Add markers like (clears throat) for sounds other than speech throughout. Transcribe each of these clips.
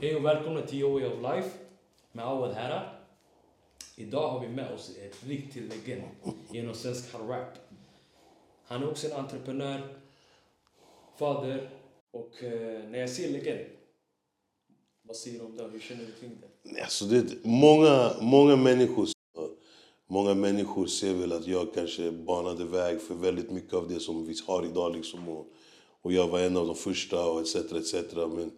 Hej och välkomna till Way of Life med Awad här. Idag har vi med oss en riktig legend inom svensk rap. Han är också en entreprenör, fader och eh, när jag säger legend, vad säger du om det? Hur känner du kring det? Alltså det många, många, människor, många människor ser väl att jag kanske banade väg för väldigt mycket av det som vi har idag. Liksom, och, och jag var en av de första och etc. etc. Men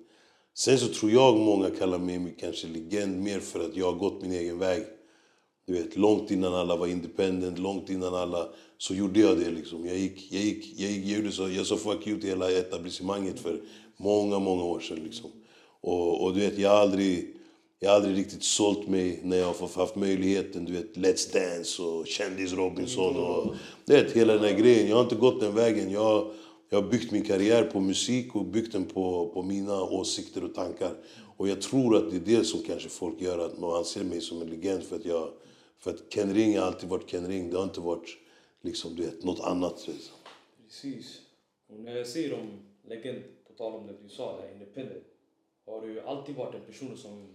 sen så tror jag många kallar mig kanske legend mer för att jag har gått min egen väg. Du vet, långt innan alla var independent, långt innan alla, så gjorde jag det. Liksom. Jag, gick, jag, gick, jag, gick, jag, gjorde så, jag sa fuck you till hela etablissemanget för många, många år sedan. Liksom. Och, och du vet, jag har aldrig, jag har aldrig riktigt sålt mig när jag har haft möjligheten. Du vet, Let's Dance och Kändis-Robinson och du vet, hela den här grejen. Jag har inte gått den vägen. Jag, jag har byggt min karriär på musik och byggt den på, på mina åsikter och tankar. Och jag tror att det är det som kanske folk gör, att man anser mig som en legend för att jag... För att Ken Ring har alltid varit Ken Ring. Det har inte varit liksom, du vet, något annat. Vet. Precis. Och när jag säger om legend, på tal om det du sa, där, independent. Har du alltid varit en person som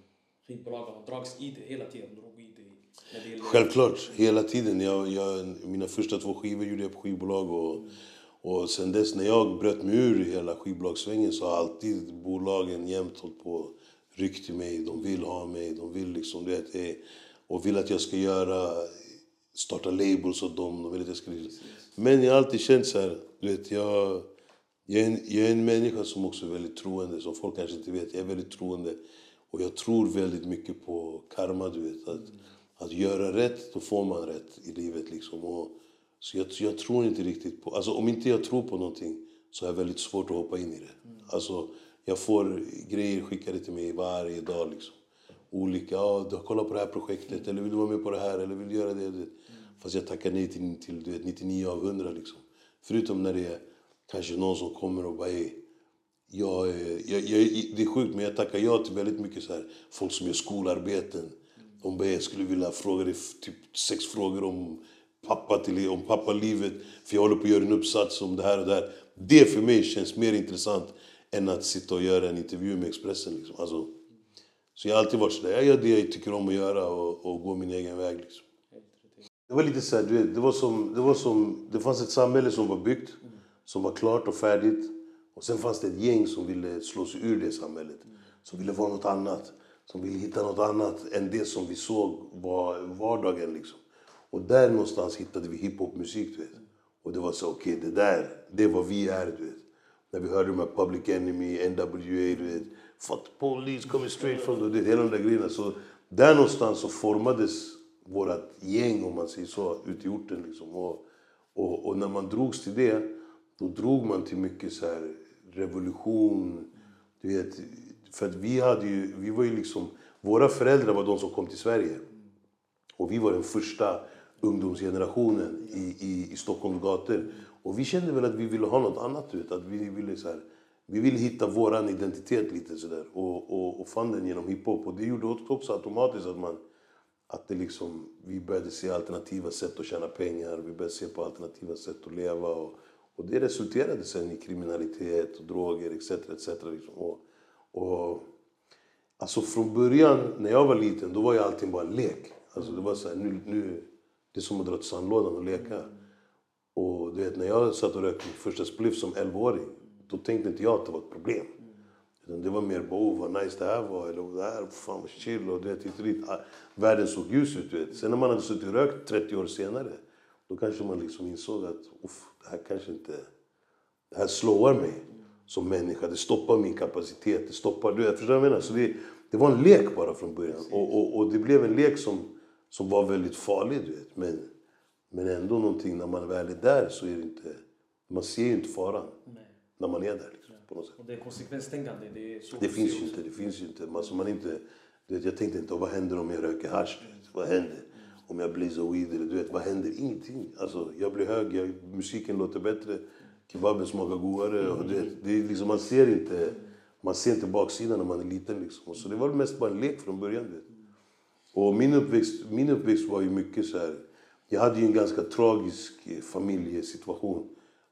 skivbolagen har dragits i det hela tiden? Drog i det. Självklart, hela tiden. Jag, jag, mina första två skivor gjorde jag på skivbolag. Och, och sen dess när jag bröt mig ur hela skivbolagssvängen så har alltid bolagen jämt hållit på ryckt till mig. De vill ha mig, de vill liksom, vet, eh, och vill att jag ska göra, starta labels åt dem. De vill att jag ska... Men jag har alltid känt så här, du vet, jag, jag, är en, jag är en människa som också är väldigt troende, som folk kanske inte vet. Jag är väldigt troende. Och jag tror väldigt mycket på karma, du vet. Att, att göra rätt, då får man rätt i livet liksom. Och, så jag, jag tror inte riktigt på... Alltså om inte jag tror på någonting så är det väldigt svårt att hoppa in i det. Alltså, jag får grejer skickade till mig varje dag liksom. Olika, ja, du har kollat på det här projektet, eller vill du vara med på det här, eller vill du göra det? Mm. Fast jag tackar nej till, till du vet, 99 av 100 liksom. Förutom när det är kanske någon som kommer och bara är jag, jag, jag, det är sjukt, men jag tackar ja till väldigt mycket så här, folk som gör skolarbeten. De bara, jag skulle vilja fråga dig typ sex frågor om pappa till, om pappalivet. För jag håller på att göra en uppsats om det här och det här. Det för mig känns mer intressant än att sitta och göra en intervju med Expressen. Liksom. Alltså, så jag har alltid varit sådär, jag gör det jag tycker om att göra och, och gå min egen väg. Liksom. Det var lite så här, du vet, det var som, det var som, det fanns ett samhälle som var byggt, som var klart och färdigt. Och sen fanns det ett gäng som ville slå sig ur det samhället. Som ville vara något annat. Som ville hitta något annat än det som vi såg var vardagen. Liksom. Och där någonstans hittade vi hiphopmusik, du vet. Och det var så, okej, okay, det där, det är vad vi är, du vet. När vi hörde de här Public Enemy, NWA, du vet. Fuck the police coming straight from the... Det, hela de där grejerna. Så där någonstans så formades vårt gäng, om man säger så, ute i orten. Liksom. Och, och, och när man drogs till det, då drog man till mycket så här revolution. Du vet, för att vi hade ju, vi var ju liksom, våra föräldrar var de som kom till Sverige. Och vi var den första ungdomsgenerationen i, i, i Stockholms gator. Och vi kände väl att vi ville ha något annat. Vet, att vi, ville så här, vi ville hitta vår identitet lite sådär. Och, och, och fann den genom hiphop. Och det gjorde också automatiskt att man att det liksom, vi började se alternativa sätt att tjäna pengar. Vi började se på alternativa sätt att leva. Och, och det resulterade sen i kriminalitet och droger etc. etc. Liksom. Och, och, alltså från början, när jag var liten, då var ju allting bara en lek. Alltså det var så här, nu, nu, det är som att dra till sandlådan och leka. Och du vet, när jag satt och rökte min första spliff som 11-åring, då tänkte inte jag att det var ett problem. Utan det var mer bara, oh, vad nice det här var, eller oh, det här, fan vad chill, och du vet, hit och dit. Världen såg ljus ut, du vet. Sen när man hade suttit och rökt 30 år senare, då kanske man liksom insåg att, uff, det här kanske inte... Det här slår mig som människa, det stoppar min kapacitet, det stoppar... Du vet, förstår du vad jag menar? Så det, det var en lek bara från början. Och, och, och det blev en lek som, som var väldigt farlig, du vet. Men, men ändå någonting, när man väl är där så är det inte... Man ser ju inte faran Nej. när man är där. Liksom, på något sätt. Och det är konsekvenstänkande. Det, är så Det finns ju inte. Det finns inte. Alltså man inte du vet, jag tänkte inte, vad händer om jag röker hasch? Vad händer? Om jag blazar weed? Eller, du vet, vad händer? Ingenting. Alltså, jag blir hög, jag, musiken låter bättre, kebaben smakar godare. Och, du vet, det är liksom, man, ser inte, man ser inte baksidan när man är liten. Liksom. Så det var mest bara en lek från början. Du vet. Och min uppväxt, min uppväxt var ju mycket så här... Jag hade ju en ganska tragisk eh, familjesituation.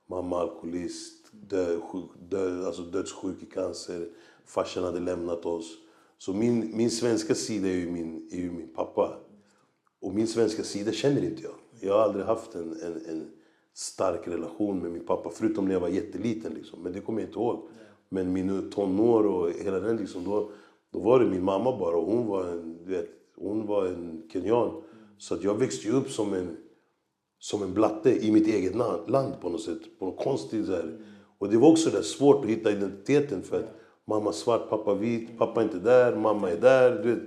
Mamma alkoholist, död, död, alltså dödssjuk i cancer. Farsan hade lämnat oss. Så min, min svenska sida är ju min, är ju min pappa. Och min svenska sida känner inte jag. Jag har aldrig haft en, en, en stark relation med min pappa, förutom när jag var jätteliten. Liksom. Men det kommer jag inte ihåg. Men mina tonår och hela den, liksom, då, då var det min mamma bara. Och hon var en, du vet, hon var en kenyan. Så att jag växte upp som en, som en blatte i mitt eget land på något sätt. På något konstigt där. Och det var också där svårt att hitta identiteten för att mamma svart, pappa vit, pappa är inte där, mamma är där. Du vet.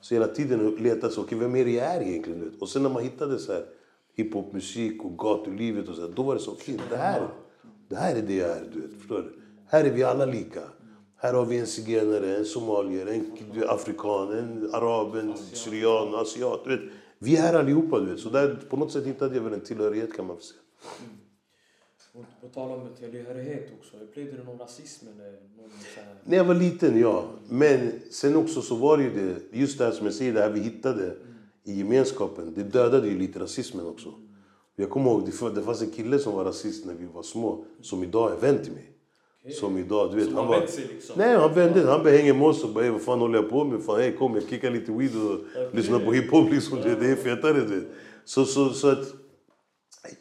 Så hela tiden letade jag, okej vem är det jag är egentligen? Du vet. Och sen när man hittade så här hiphopmusik och gatulivet och så här, då var det så, fint. det här, det här är det jag är. Du vet, förstår du? Här är vi alla lika. Här har vi en zigenare, en somalier, en afrikan, en arab, en syrian, asiat. Du vet. Vi är här allihopa. Du vet. Så där, på något sätt hittade jag väl en tillhörighet kan man få säga. Och på tal om tillhörighet också, upplevde du någon rasism eller någon så här... När jag var liten, ja. Men sen också så var det ju det, just det här som jag säger, det här vi hittade i gemenskapen. Det dödade ju lite rasismen också. Jag kommer ihåg, det fanns en kille som var rasist när vi var små, som idag är vän till mig. Som idag, du vet, Som han vänt sig liksom? Nej, han vände Han började hänga med oss och bara, "Hey, vad fan håller jag på med? Fan, hey, kom, jag kickar lite weed och lyssnar på hiphop liksom. Det, det är fetare, du vet. Så, så, så att...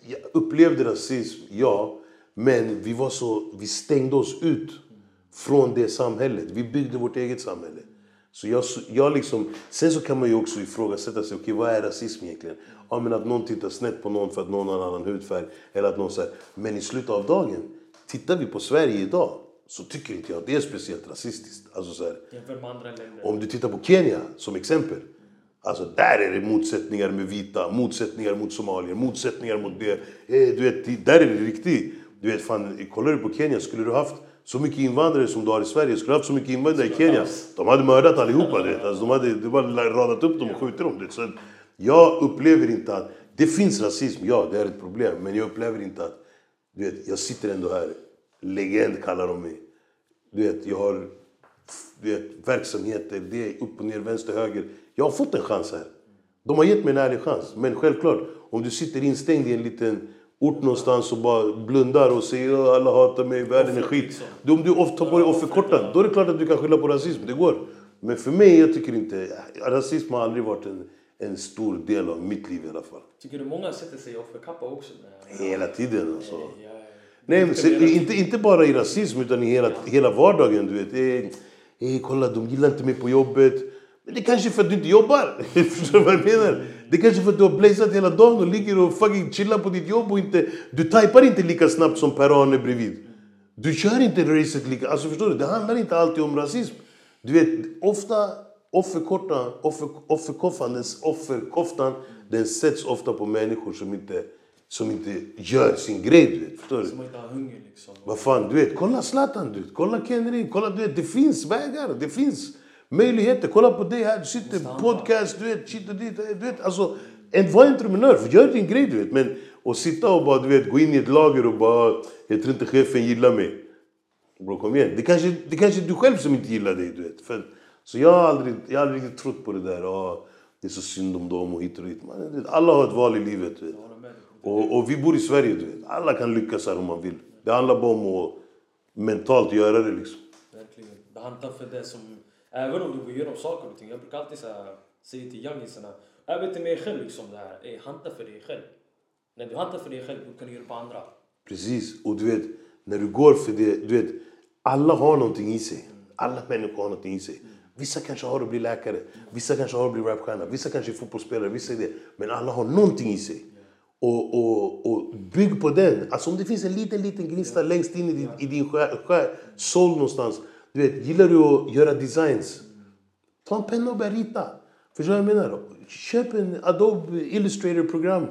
Jag upplevde rasism, ja. Men vi var så... Vi stängde oss ut från det samhället. Vi byggde vårt eget samhälle. Så jag, jag liksom, sen så kan man ju också ifrågasätta sig, okej vad är rasism egentligen? Ja men att någon tittar snett på någon för att någon har en annan hudfärg. Eller att någon säger, men i slutet av dagen, tittar vi på Sverige idag så tycker inte jag att det är speciellt rasistiskt. Alltså så här, om du tittar på Kenya som exempel. Alltså där är det motsättningar med vita, motsättningar mot somalier, motsättningar mot det. Eh, Du vet, det- där är det riktigt. Du vet, fan, kollar du på Kenya, skulle du haft så mycket invandrare som du har i Sverige, skulle du haft så mycket invandrare i Kenya, de hade mördat allihopa. Du vet. Alltså, de hade de bara radat upp dem och skjutit dem. Du vet. Så jag upplever inte att... Det finns rasism, ja det är ett problem. Men jag upplever inte att... Du vet, jag sitter ändå här. Legend kallar de mig. Du vet, jag har du vet, verksamheter, det är upp och ner, vänster, höger. Jag har fått en chans här. De har gett mig en ärlig chans. Men självklart, om du sitter instängd i en liten ort någonstans och bara blundar och säger att alla hatar mig, världen är skit. Du, om du tar på dig offerkorten, då är det klart att du kan skylla på rasism. Det går. Men för mig, jag tycker inte... Rasism har aldrig varit en, en stor del av mitt liv i alla fall. Tycker du många sätter sig i offerkappa också? Hela tiden alltså. Nej, men se, inte, inte bara i rasism, utan i hela, hela vardagen. Du vet. Eh, eh, kolla, de gillar inte mig på jobbet. Men det är kanske för att du inte jobbar. (laughs) Förstår du vad jag menar? Det är kanske för att du har blazat hela dagen och ligger och fucking chillar på ditt jobb och inte... Du typar inte lika snabbt som Per-Arne bredvid. Du kör inte racet lika... Alltså förstår du? Det handlar inte alltid om rasism. Du vet, ofta offerkoftan, offer, offerkoftan, den, offerkoftan, den sätts ofta på människor som inte, som inte gör sin grej. Du vet. Förstår du? Som inte har hunger liksom. Vad fan, du vet, kolla Zlatan, du vet, kolla Kenry, kolla, du vet, det finns vägar, det finns möjligheter. Kolla på dig här, du sitter, podcast, du vet, shit och dit, du vet, alltså, en, var entreprenör, gör din grej, du vet. Men att sitta och bara, du vet, gå in i ett lager och bara, jag tror inte chefen gillar mig. Bro, kom igen. Det kanske, det kanske är du själv som inte gillar dig, du vet. För, så jag har aldrig, jag har aldrig riktigt trott på det där, ah, det är så synd om dem och hit och dit. Man, alla har ett val i livet, du vet. Och, och vi bor i Sverige, du vet. Alla kan lyckas här om man vill. Det handlar bara om att mentalt göra det liksom. Verkligen. Det handlar för det som... Även om du går igenom saker och ting. Jag brukar alltid säga, säga till youngisarna, även till mig själv liksom det här. Ey, handla för dig själv. När du handlar för dig själv, kan du det på andra. Precis. Och du vet, när du går för det, du vet, alla har någonting i sig. Alla människor har någonting i sig. Vissa kanske har att bli läkare, vissa kanske har att bli rapstjärna, vissa kanske är fotbollsspelare, vissa är det. Men alla har någonting i sig. Och, och, och bygg på den. Alltså om det finns en liten, liten gnista längst in i din, i din själ, själ, soul någonstans. Du vet, gillar du att göra designs? Ta en penna och börja rita. Förstår du vad jag menar? Köp en Adobe Illustrator-program.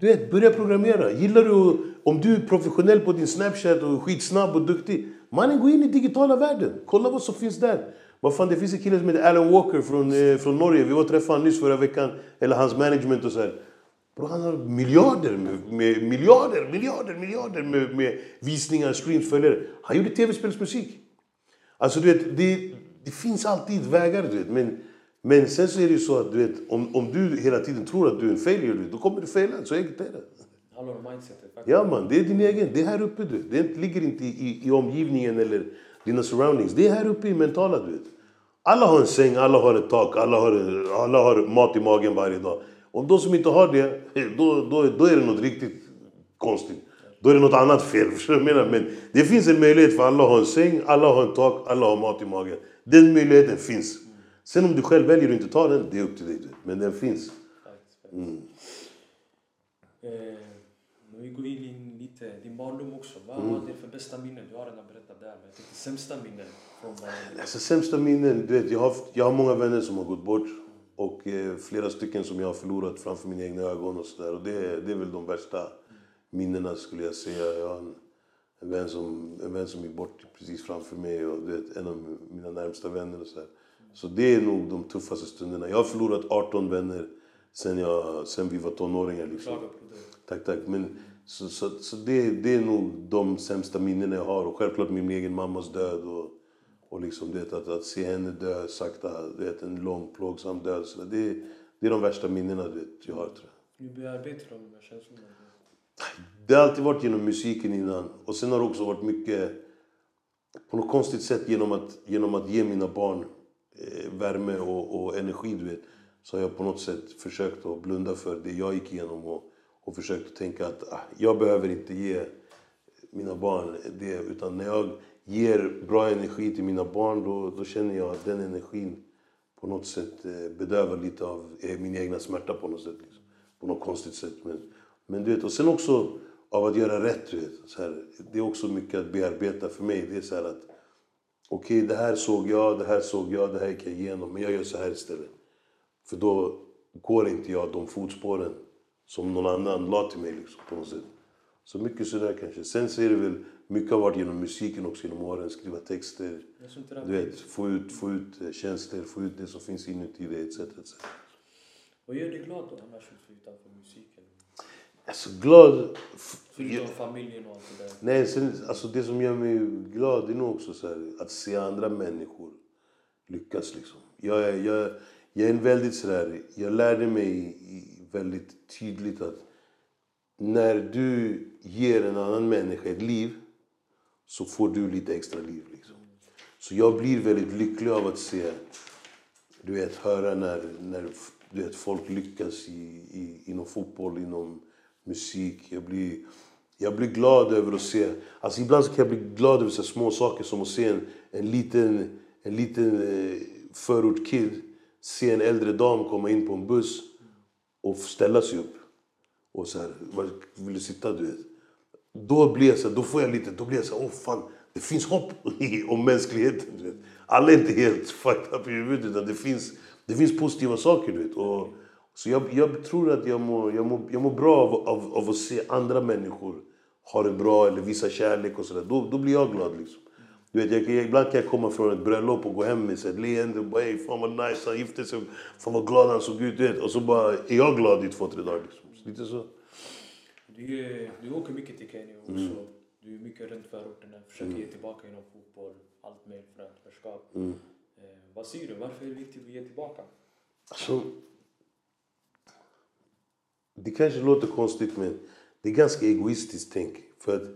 Du vet, börja programmera. Gillar du, om du är professionell på din Snapchat och skitsnabb och duktig. Mannen, gå in i digitala världen. Kolla vad som finns där. Vad fan, det finns en kille som heter Alan Walker från, eh, från Norge. Vi var träffade honom nyss förra veckan. Eller hans management och så här. Bro, han har miljarder, med, med, miljarder, miljarder, miljarder med, med visningar, streams, följare. Han gjorde tv-spelsmusik. Alltså du vet, det, det finns alltid vägar du vet. Men, men sen så är det ju så att du vet, om, om du hela tiden tror att du är en failure, du då kommer du faila. Så enkelt är det. Ja man, det är din egen. Det är här uppe du. Det ligger inte i, i, i omgivningen eller dina surroundings. Det är här uppe i mentala du vet. Alla har en säng, alla har ett tak, alla har, alla har mat i magen varje dag. Om de som inte har det, då, då, då är det något riktigt konstigt. Då är det något annat fel. Förstår du menar? Men det finns en möjlighet för alla att ha en säng, alla har en tak, alla har mat i magen. Den möjligheten finns. Sen om du själv väljer att inte ta den, det är upp till dig. Men den finns. Mm. Eh, vi går in i lite din barndom också. Vad Mm. var det för bästa minnen? Du har redan berättat där. Men jag tänkte sämsta minnen från. Alltså sämsta minnen, du vet, jag har, haft- jag har många vänner som har gått bort. Och eh, flera stycken som jag har förlorat framför mina egna ögon och sådär. Och det, det är väl de värsta minnena skulle jag säga. Jag har en, en, vän som, en vän som gick bort precis framför mig och vet, en av mina närmsta vänner och sådär. Så det är nog de tuffaste stunderna. Jag har förlorat 18 vänner sen, jag, sen vi var tonåringar. Liksom. Tack, tack. Men, så så, så det, det är nog de sämsta minnena jag har. Och självklart min egen mammas död. Och, och liksom, det, att, att se henne dö sakta, det, en lång plågsam död. Så det, det är de värsta minnena det, jag har tror jag. Hur bearbetar du de här känslorna? Det har alltid varit genom musiken innan. Och sen har det också varit mycket, på något konstigt sätt, genom att, genom att ge mina barn eh, värme och, och energi, du vet. Så har jag på något sätt försökt att blunda för det jag gick igenom och, och försökt att tänka att ah, jag behöver inte ge mina barn det. Utan när jag ger bra energi till mina barn, då, då känner jag att den energin på något sätt eh, bedövar lite av eh, min egna smärta på något sätt. Liksom. På något konstigt sätt. Men, men du vet, och sen också av att göra rätt. Du vet, så här, det är också mycket att bearbeta för mig. Det är så här att okej, det här såg jag, det här såg jag, det här gick jag igenom. Men jag gör så här istället. För då går inte jag de fotspåren som någon annan la till mig liksom, på något sätt. Så mycket sådär kanske. Sen så är det väl, mycket har varit genom musiken också genom åren. Skriva texter, du vet, få ut, få ut eh, känslor, få ut det som finns inuti dig etc. etc. Vad gör dig glad då annars utanför musiken? Alltså glad... Förutom familjen och allt det där. Nej, sen, alltså det som gör mig glad är nog också så här, att se andra människor lyckas. Liksom. Jag, är, jag, jag är en väldigt sådär, jag lärde mig väldigt tydligt att när du ger en annan människa ett liv så får du lite extra liv. Liksom. Så jag blir väldigt lycklig av att se, du vet, höra när, när du vet, folk lyckas i, i, inom fotboll, inom musik. Jag blir, jag blir glad över att se, alltså ibland så kan jag bli glad över så små saker som att se en, en liten, en liten eh, förortskid se en äldre dam komma in på en buss och ställa sig upp. Och så här, "Var vill du sitta du vet? Då blir jag så då får jag lite, då blir jag så åh oh, fan, det finns hopp (laughs) om mänskligheten. Du vet. Alla är inte helt (laughs) fucked up i huvudet utan det finns, det finns positiva saker du vet. Och, så jag, jag tror att jag mår, jag mår, jag mår bra av, av, av att se andra människor ha det bra eller visa kärlek och sådär. Då, då blir jag glad liksom. Du vet, jag, ibland kan jag komma från ett bröllop och gå hem med ett leende och bara hey, fan vad nice, han gifte sig, fan vad glad han såg ut. Du vet. Och så bara är jag glad i två, tre dagar. Liksom. Så lite så. Du, du åker mycket till Kenya också. Mm. Du är mycket runt förorterna. Försöker ge tillbaka inom fotboll. Allt med föräldraskap. Mm. Eh, vad säger du? Varför är det viktigt att ge tillbaka? Alltså, det kanske låter konstigt men det är ganska egoistiskt tänk. För att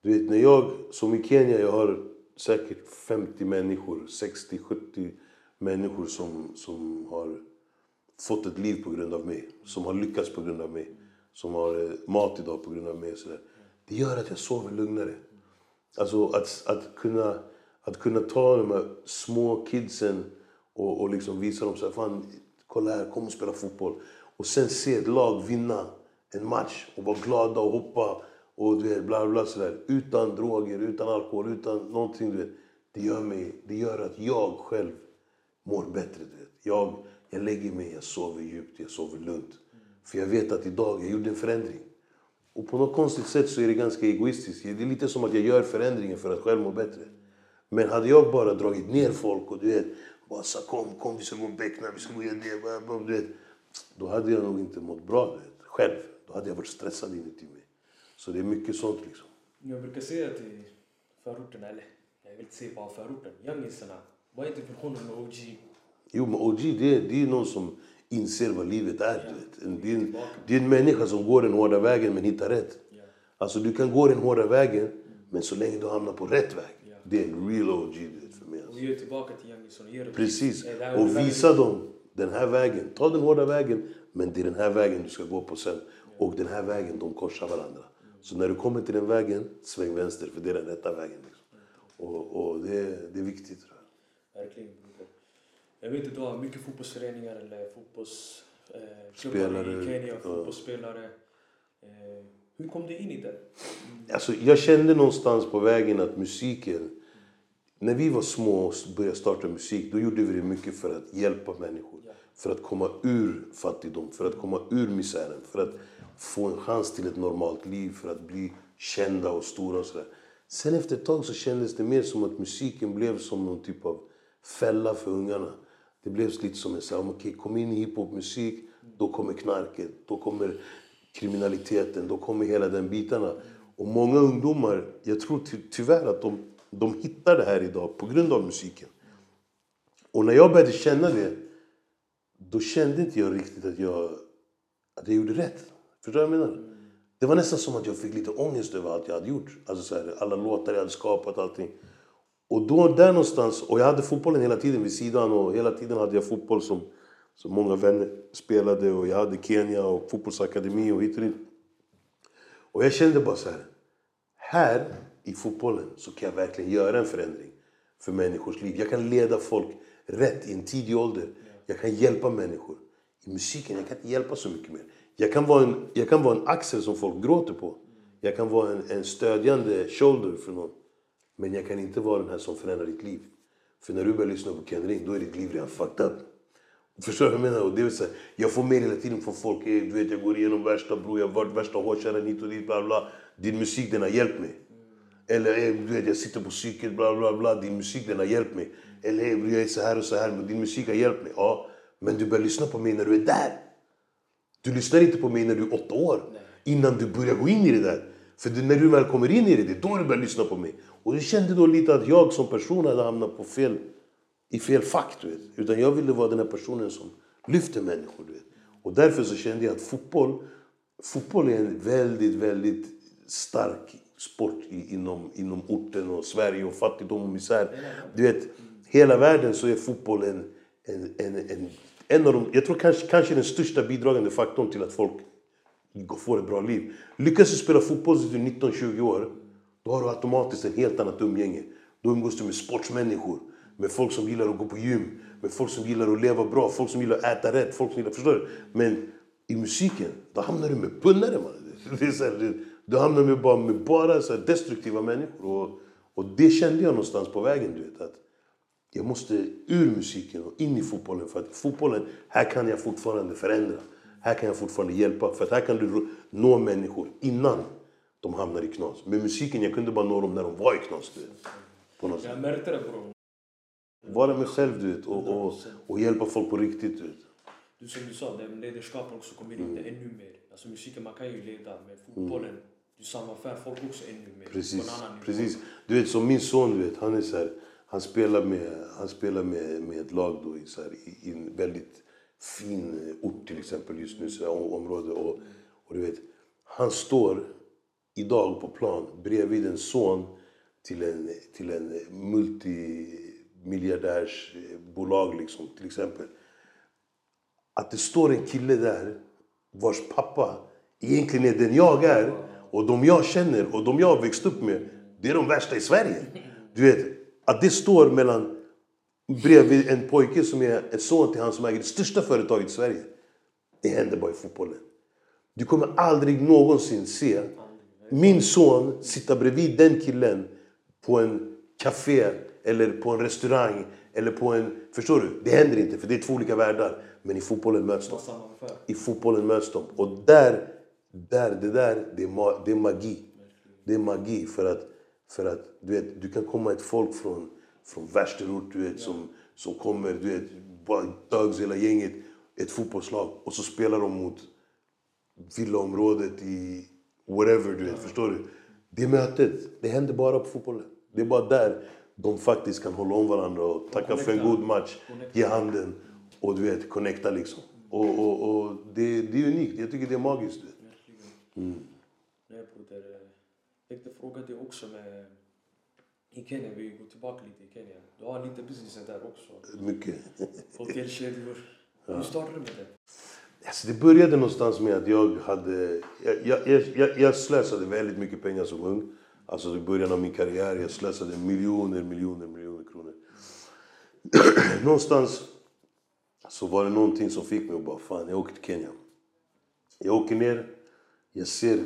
du vet, när jag, som i Kenya, jag har säkert 50 människor, 60, 70 människor som, som har fått ett liv på grund av mig. Som har lyckats på grund av mig. Som har eh, mat idag på grund av mig. och Så där. Det gör att jag sover lugnare. Alltså att, att, kunna, att kunna ta de här små kidsen och, och liksom visa dem så här, fan, kolla här, kom och spela fotboll. Och sen se ett lag vinna en match och vara glada och hoppa och du vet, bla bla sådär. Utan droger, utan alkohol, utan någonting. Du vet. Det, gör mig, det gör att jag själv mår bättre. Du vet. Jag, jag lägger mig, jag sover djupt, jag sover lugnt. För jag vet att idag jag gjorde en förändring. Och på något konstigt sätt så är det ganska egoistiskt. Det är lite som att jag gör förändringen för att själv må bättre. Men hade jag bara dragit ner folk och du vet, bara sa kom, kom vi ska gå och beckna, vi ska gå göra det, bla, bla, du vet. Då hade jag nog inte mått bra, du vet, själv. Då hade jag varit stressad inuti mig. Så det är mycket sånt liksom. Jag brukar säga till förorten, eller jag vill inte säga bara förorten, youngisarna. Vad är definitionen av OG? Jo, men OG det det är någon som inser vad livet är. Du. En- Det, är en, det är en människa som går den hårda vägen men hittar rätt. Ja. Alltså du kan gå den hårda vägen men så länge du hamnar på rätt väg. Ja. Det är en real OG för mig. Alltså. Du ger tillbaka till Youngison. och Precis. Och visa dem den här vägen. Ta den hårda vägen, men det är den här vägen du ska gå på sen. Och den här vägen, de korsar varandra. Så när du kommer till den vägen, sväng vänster, för det är den rätta vägen. Liksom. Och, och det, är- det är viktigt. Verkligen. Jag vet du har mycket fotbollsföreningar eller fotbollsklubbar eh, i Kenya, ja. fotbollsspelare. Eh, hur kom du in i det? Alltså, jag kände någonstans på vägen att musiken... När vi var små och började starta musik, då gjorde vi det mycket för att hjälpa människor. För att komma ur fattigdom, för att komma ur misären, för att få en chans till ett normalt liv, för att bli kända och stora och sådär. Sen efter ett tag så kändes det mer som att musiken blev som någon typ av fälla för ungarna. Det blev lite som en såhär, okay, kom in i hiphopmusik, då kommer knarket, då kommer kriminaliteten, då kommer hela den bitarna. Och många ungdomar, jag tror ty tyvärr att de, de hittar det här idag på grund av musiken. Och när jag började känna det, då kände inte jag riktigt att jag, att jag gjorde rätt. Förstår du vad jag menar? Det var nästan som att jag fick lite ångest över allt jag hade gjort. Alltså så här, alla låtar jag hade skapat, allting. Och då där någonstans, och jag hade fotbollen hela tiden vid sidan och hela tiden hade jag fotboll som, som många vänner spelade och jag hade Kenya och fotbollsakademi och hit och dit. Och jag kände bara så här, här i fotbollen så kan jag verkligen göra en förändring för människors liv. Jag kan leda folk rätt i en tidig ålder. Jag kan hjälpa människor. I musiken, jag kan inte hjälpa så mycket mer. Jag kan vara en, jag kan vara en axel som folk gråter på. Jag kan vara en, en stödjande shoulder för någon. Men jag kan inte vara den här som förändrar ditt liv. För när du börjar lyssna på Ken Ring, då är ditt liv redan fucked up. Förstår du vad jag menar? Och det är så här, jag får mer hela tiden från folk. "Hey, Du vet, jag går igenom värsta bror, jag har varit värsta hårdkärran hit och dit, bla bla. Din musik, den har hjälpt mig. Eller "Hey, du vet, jag sitter på psyket, bla bla bla. Din musik, den har hjälpt mig. Eller "Hey, bror, jag är så här och så här, men din musik har hjälpt mig. Ja, men du börjar lyssna på mig när du är där. Du lyssnar inte på mig när du är åtta år. Innan du börjar gå in i det där. För när du väl kommer in i det, det är då du börjar lyssna på mig. Och jag kände då lite att jag som person hade hamnat på fel, i fel fack. Du vet. Utan jag ville vara den här personen som lyfter människor. Du vet. Och därför så kände jag att fotboll, fotboll är en väldigt, väldigt stark sport i, inom, inom orten och Sverige och fattigdom och misär. Du vet, hela världen så är fotboll en, en, en, en, en av de, jag tror kanske, kanske den största bidragande faktorn till att folk får ett bra liv. Lyckas du spela fotboll tills du är 19-20 år, då har du automatiskt ett helt annat umgänge. Då umgås du med sportsmänniskor, med folk som gillar att gå på gym, med folk som gillar att leva bra, folk som gillar att äta rätt, folk som gillar... Förstår du? Men i musiken, då hamnar du med pundare, man. (laughs) Det är så här, du hamnar med bara, med bara så här destruktiva människor. Och, och det kände jag någonstans på vägen, du vet. Att jag måste ur musiken och in i fotbollen. För att fotbollen, här kan jag fortfarande förändra. Här kan jag fortfarande hjälpa. För att här kan du nå människor innan de hamnar i knas. Med musiken, jag kunde bara nå dem när de var i knas. Du. På något sätt. Jag märkte det bror. Vara mig själv du vet, och, och, och hjälpa folk på riktigt. Du vet. Du som du sa, det med ledarskap också kommer in Mm. ännu mer. Alltså musiken, man kan ju leda med fotbollen. Du sammanför folk också ännu mer. Precis. Precis. Du vet, som min son, du vet, han är så här, han spelar med, han spelar med, med ett lag då i, så här, i, i en väldigt fin ort till exempel just nu, så område. Och, och du vet, han står idag på plan bredvid en son till en, till en multimiljardärsbolag liksom, till exempel. Att det står en kille där vars pappa egentligen är den jag är och de jag känner och de jag har växt upp med, det är de värsta i Sverige. Du vet, att det står mellan bredvid en pojke som är en son till han som äger det största företaget i Sverige. Det händer bara i fotbollen. Du kommer aldrig någonsin se min son sitta bredvid den killen på en café eller på en restaurang eller på en... Förstår du? Det händer inte för det är två olika världar. Men i fotbollen möts de. I fotbollen möts de. Och där, där, det där, det är, ma- det är magi. Det är magi för att, för att du, vet, du kan komma ett folk från, från värsterort, du vet, som, som kommer, du vet, bara thugs hela gänget, ett fotbollslag och så spelar de mot villaområdet i whatever, du vet, förstår du? Det mötet, det händer bara på fotbollen. Det är bara där de faktiskt kan hålla om varandra och tacka för en god match, ge handen och du vet, connecta liksom. Och, och, och det, det är unikt, jag tycker det är magiskt. Du vet. Eh, jag tänkte fråga dig också med... I Kenya, vi går tillbaka lite i Kenya. Du har lite business där också. Mycket. Hotellkedjor. Hur startade du med det? Alltså det började någonstans med att jag hade... Jag, jag, jag, jag slösade väldigt mycket pengar som ung. Alltså i början av min karriär. Jag slösade miljoner, miljoner, miljoner kronor. (clears throat) någonstans så var det någonting som fick mig att bara, fan jag åker till Kenya. Jag åker ner, jag ser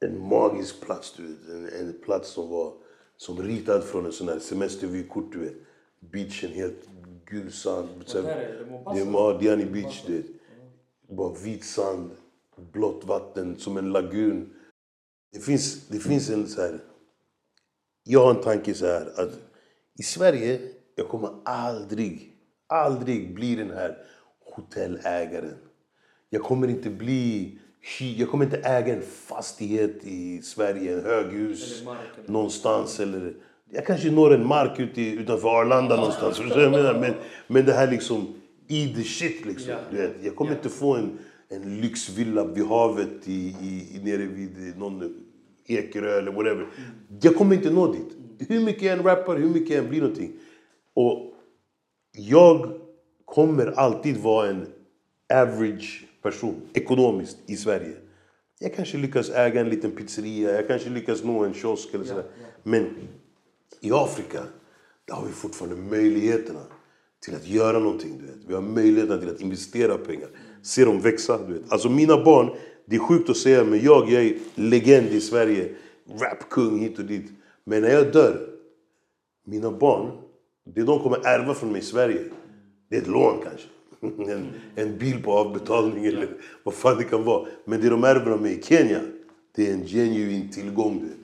en magisk plats, du vet. En, en plats som var som ritad från en sån här semestervykort, du vet. Beachen helt gul sand. Det är Diani Beach, du vet. Bara vit sand, blått vatten, som en lagun. Det finns, det finns en så här... Jag har en tanke så här att i Sverige, jag kommer aldrig, aldrig bli den här hotellägaren. Jag kommer inte bli... Jag kommer inte äga en fastighet i Sverige, en höghus Eller eller- någonstans. Eller, jag kanske når en mark ute utanför Arlanda någonstans. Förstår jag menar? Men, men det här liksom, i the shit liksom. Ja. Du vet, jag kommer inte få en, en lyxvilla vid havet i, i, i, nere vid någon Ekerö eller whatever. Jag kommer inte nå dit. Hur mycket jag än rappar, hur mycket jag än blir någonting. Och jag kommer alltid vara en average person ekonomiskt i Sverige. Jag kanske lyckas äga en liten pizzeria, jag kanske lyckas nå en kiosk eller sådär. Men i Afrika, där har vi fortfarande möjligheterna till att göra någonting. Du vet. Vi har möjligheterna till att investera pengar. Se dem växa. Du vet. Alltså mina barn, det är sjukt att säga men jag, jag är legend i Sverige. Rapkung hit och dit. Men när jag dör, mina barn, det de kommer ärva från mig i Sverige, det är ett lån kanske. (laughs) En, en bil på avbetalning eller vad fan det kan vara. Men det de ärver av mig i Kenya, det är en genuin tillgång. Du vet.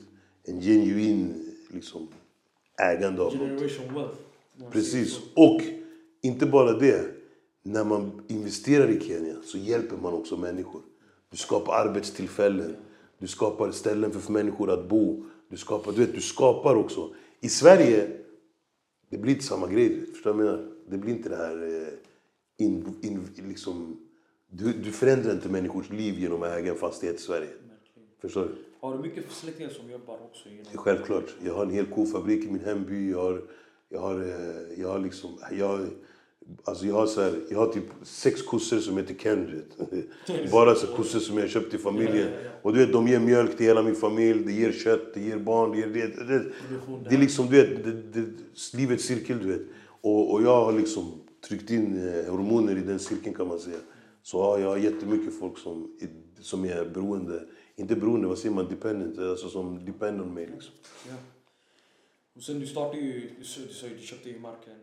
En genuin liksom, ägande av något. Generation wealth. Man Precis. Och inte bara det. När man investerar i Kenya så hjälper man också människor. Du skapar arbetstillfällen. Du skapar ställen för människor att bo. Du skapar, du vet, du skapar också. I Sverige, det blir inte samma grej. Förstår du vad jag menar? Det blir inte det här... eh, In, in, liksom, du, du förändrar inte människors liv genom att äga en fastighet i Sverige. Förstår du? Har du mycket släktingar som jobbar också inom... Självklart. Jag har en hel kofabrik i min hemby. Jag har, jag har, eh, jag har liksom... Jag, alltså jag, har så här, jag har typ sex kossor som heter Ken. (laughs) Bara så kossor som jag köpt till familjen. Och du vet, de ger mjölk till hela min familj, det ger kött, det ger barn, det ger... Det, det, det är liksom, du vet, det, det, livets cirkel, du vet. Och, och jag har liksom tryckt in eh, hormoner i den cirkeln kan man säga. Så ja, jag har jättemycket folk som, är- som är beroende, inte beroende, vad säger man, dependent, alltså som depend on mig liksom. Ja. Och sen du startade ju, du sa ju du köpte ju marken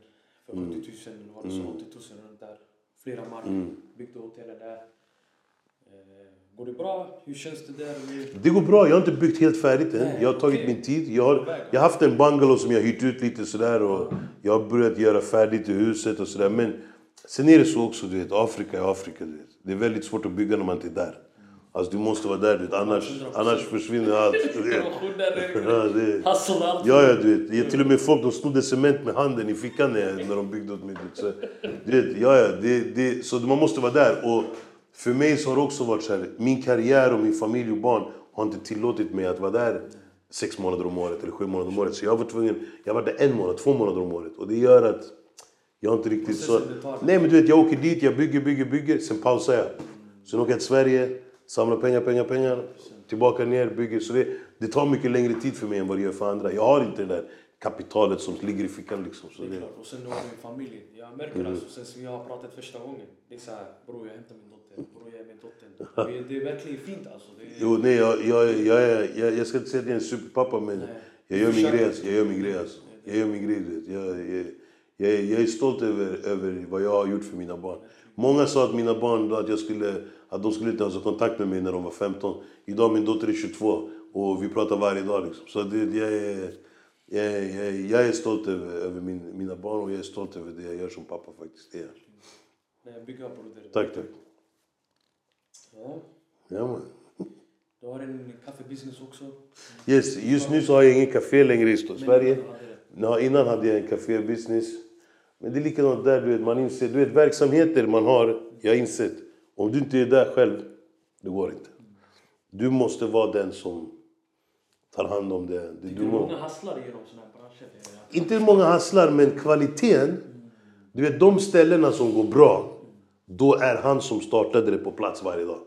för 80 000, eller vad du sa, 80 000 runt där. Flera marker, byggde hotellet där. Går det bra? Hur känns det där? Det går bra, jag har inte byggt helt färdigt än. Nej, Jag har tagit okej. min tid. Jag har, jag har haft en bungalow som jag hyrt ut lite sådär och jag har börjat göra färdigt i huset och sådär. Men sen är det så också, du vet, Afrika är Afrika. Du vet. Det är väldigt svårt att bygga när man inte är där. Alltså du måste vara där, du vet. Annars, 100%. annars försvinner allt. (laughs) Ja, det. Ja, ja, du vet. Jag, till och med folk de snodde cement med handen i fickan när, när de byggde åt mig. du vet, ja, ja, det, det, så man måste vara där. Och för mig så har det också varit så här, min karriär och min familj och barn har inte tillåtit mig att vara där sex månader om året eller sju månader om året. Så jag var tvungen, jag var där en månad, två månader om året. Och det gör att jag inte riktigt så... Nej men du vet, jag åker dit, jag bygger, bygger, bygger, sen pausar jag. Sen åker jag till Sverige, samlar pengar, pengar, pengar. Tillbaka ner, bygger. Så det, det tar mycket längre tid för mig än vad det gör för andra. Jag har inte det där kapitalet som ligger i fickan liksom. Så Det är det, klart. Och sen har du familjen. Jag märker alltså, sen vi har pratat första gången. Det är såhär, bror jag hämtar min dotter, bror jag är med dottern. Det är, verkligen fint alltså. Det är, jo, nej, jag, jag, jag, jag, jag ska inte säga att jag är en superpappa men Nej. jag gör min grej. Alltså. Jag gör min grej alltså. Jag gör min grej. Jag, jag, jag, jag är stolt över, över vad jag har gjort för mina barn. Många sa att mina barn då, att, jag skulle, att de skulle inte ha så kontakt med mig när de var 15. Idag min dotter är 22 och vi pratar varje dag. Liksom. Så det, jag, är, jag, är, jag, är, stolt över, över min, mina barn och jag är stolt över det jag gör som pappa faktiskt. Det är. Nej, bygga broder. Tack, tack. Ja. Ja, man. Du har en kaffebusiness också. Yes, just nu så har jag ingen café längre i Sverige. Ja, innan hade jag en cafébusiness. Men det är likadant där, du vet, man inser, du vet verksamheter man har, jag har insett, om du inte är där själv, det går inte. Du måste vara den som tar hand om det. det du många hasslar i de såna här branscher. Inte många hasslar, men kvaliteten. Du vet, de ställena som går bra, då är han som startade det på plats varje dag.